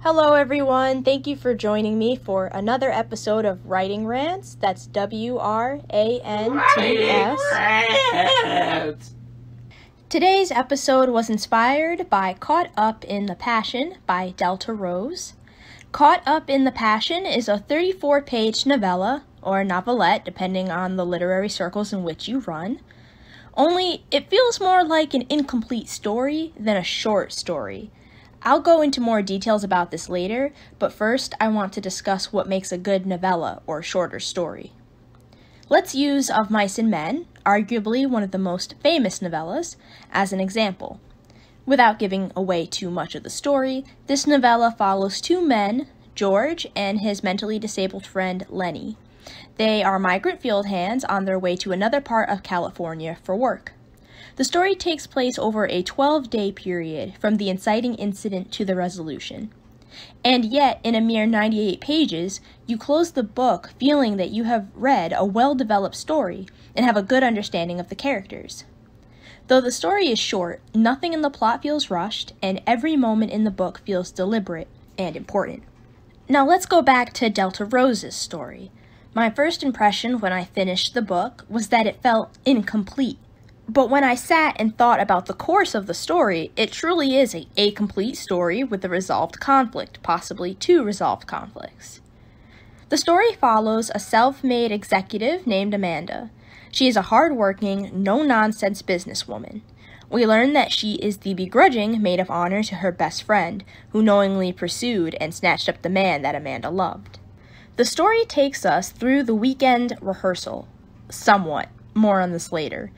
Hello, everyone. Thank you for joining me for another episode of Writing Rants. That's W R A N T S. Today's episode was inspired by Caught Up in the Passion by Delta Rose. Caught Up in the Passion is a 34 page novella, or novelette, depending on the literary circles in which you run. Only it feels more like an incomplete story than a short story. I'll go into more details about this later, but first I want to discuss what makes a good novella or shorter story. Let's use Of Mice and Men, arguably one of the most famous novellas, as an example. Without giving away too much of the story, this novella follows two men, George and his mentally disabled friend Lennie. They are migrant field hands on their way to another part of California for work. The story takes place over a 12 day period from the inciting incident to the resolution. And yet, in a mere 98 pages, you close the book feeling that you have read a well developed story and have a good understanding of the characters. Though the story is short, nothing in the plot feels rushed, and every moment in the book feels deliberate and important. Now let's go back to Delta Rose's story. My first impression when I finished the book was that it felt incomplete. But when I sat and thought about the course of the story, it truly is a, a complete story with a resolved conflict, possibly two resolved conflicts. The story follows a self made executive named Amanda. She is a hard-working, no nonsense businesswoman. We learn that she is the begrudging maid of honor to her best friend, who knowingly pursued and snatched up the man that Amanda loved. The story takes us through the weekend rehearsal, somewhat. More on this later.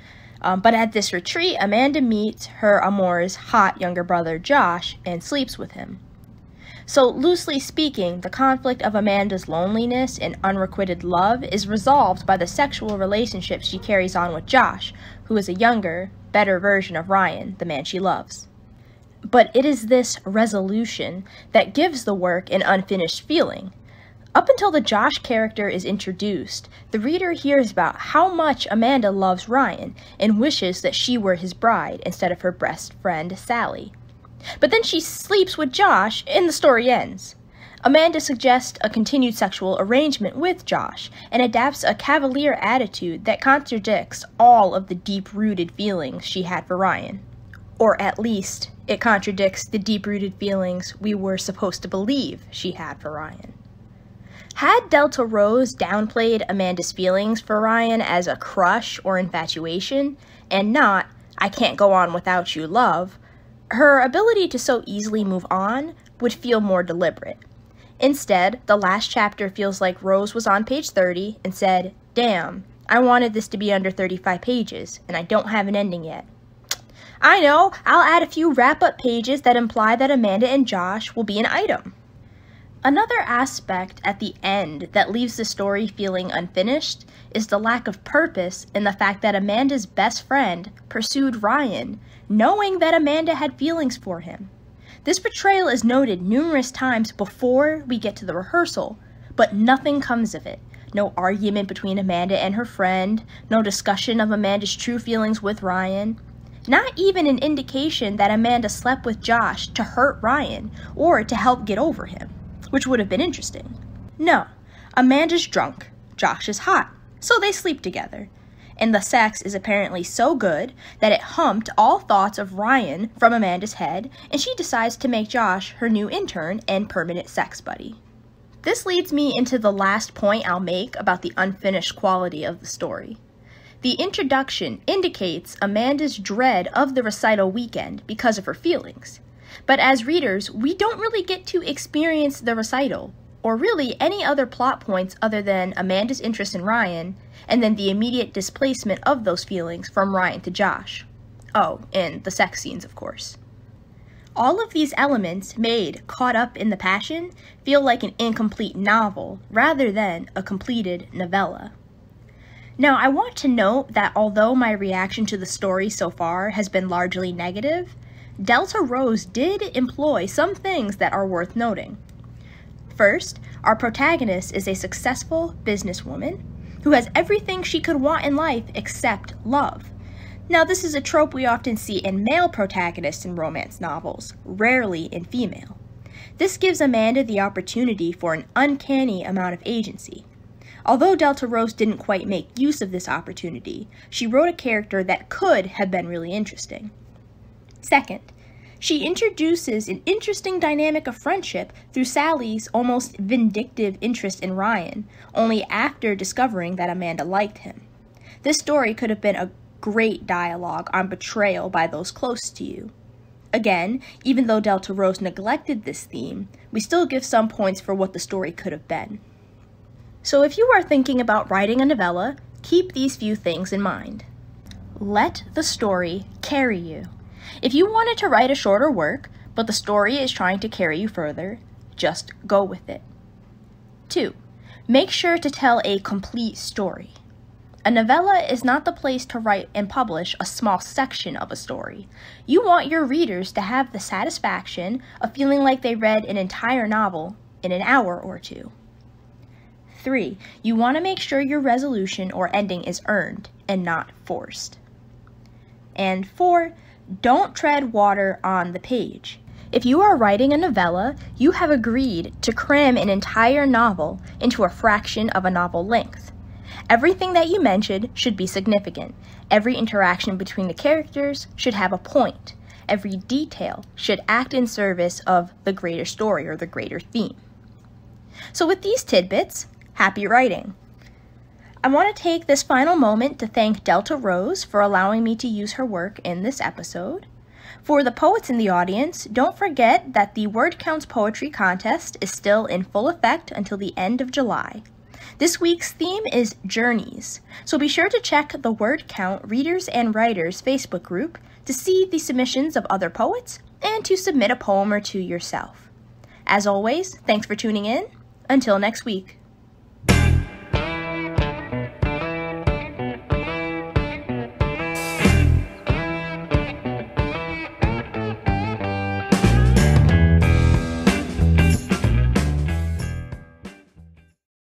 Um, but at this retreat, Amanda meets her amour's hot younger brother, Josh, and sleeps with him. So, loosely speaking, the conflict of Amanda's loneliness and unrequited love is resolved by the sexual relationship she carries on with Josh, who is a younger, better version of Ryan, the man she loves. But it is this resolution that gives the work an unfinished feeling, up until the Josh character is introduced, the reader hears about how much Amanda loves Ryan and wishes that she were his bride instead of her best friend Sally. But then she sleeps with Josh and the story ends. Amanda suggests a continued sexual arrangement with Josh and adapts a cavalier attitude that contradicts all of the deep rooted feelings she had for Ryan. Or at least, it contradicts the deep rooted feelings we were supposed to believe she had for Ryan. Had Delta Rose downplayed Amanda's feelings for Ryan as a crush or infatuation, and not, I can't go on without you, love, her ability to so easily move on would feel more deliberate. Instead, the last chapter feels like Rose was on page 30 and said, Damn, I wanted this to be under 35 pages, and I don't have an ending yet. I know, I'll add a few wrap up pages that imply that Amanda and Josh will be an item. Another aspect at the end that leaves the story feeling unfinished is the lack of purpose in the fact that Amanda's best friend pursued Ryan, knowing that Amanda had feelings for him. This betrayal is noted numerous times before we get to the rehearsal, but nothing comes of it. No argument between Amanda and her friend, no discussion of Amanda's true feelings with Ryan. Not even an indication that Amanda slept with Josh to hurt Ryan or to help get over him which would have been interesting. No, Amanda's drunk, Josh is hot, so they sleep together. And the sex is apparently so good that it humped all thoughts of Ryan from Amanda's head, and she decides to make Josh her new intern and permanent sex buddy. This leads me into the last point I'll make about the unfinished quality of the story. The introduction indicates Amanda's dread of the recital weekend because of her feelings. But as readers, we don't really get to experience the recital, or really any other plot points other than Amanda's interest in Ryan, and then the immediate displacement of those feelings from Ryan to Josh. Oh, and the sex scenes, of course. All of these elements made Caught Up in the Passion feel like an incomplete novel rather than a completed novella. Now, I want to note that although my reaction to the story so far has been largely negative, Delta Rose did employ some things that are worth noting. First, our protagonist is a successful businesswoman who has everything she could want in life except love. Now, this is a trope we often see in male protagonists in romance novels, rarely in female. This gives Amanda the opportunity for an uncanny amount of agency. Although Delta Rose didn't quite make use of this opportunity, she wrote a character that could have been really interesting. Second, she introduces an interesting dynamic of friendship through Sally's almost vindictive interest in Ryan, only after discovering that Amanda liked him. This story could have been a great dialogue on betrayal by those close to you. Again, even though Delta Rose neglected this theme, we still give some points for what the story could have been. So if you are thinking about writing a novella, keep these few things in mind. Let the story carry you. If you wanted to write a shorter work, but the story is trying to carry you further, just go with it. 2. Make sure to tell a complete story. A novella is not the place to write and publish a small section of a story. You want your readers to have the satisfaction of feeling like they read an entire novel in an hour or two. 3. You want to make sure your resolution or ending is earned and not forced. And 4. Don't tread water on the page. If you are writing a novella, you have agreed to cram an entire novel into a fraction of a novel length. Everything that you mentioned should be significant. Every interaction between the characters should have a point. Every detail should act in service of the greater story or the greater theme. So, with these tidbits, happy writing! I want to take this final moment to thank Delta Rose for allowing me to use her work in this episode. For the poets in the audience, don't forget that the Word Counts Poetry Contest is still in full effect until the end of July. This week's theme is Journeys, so be sure to check the Word Count Readers and Writers Facebook group to see the submissions of other poets and to submit a poem or two yourself. As always, thanks for tuning in. Until next week.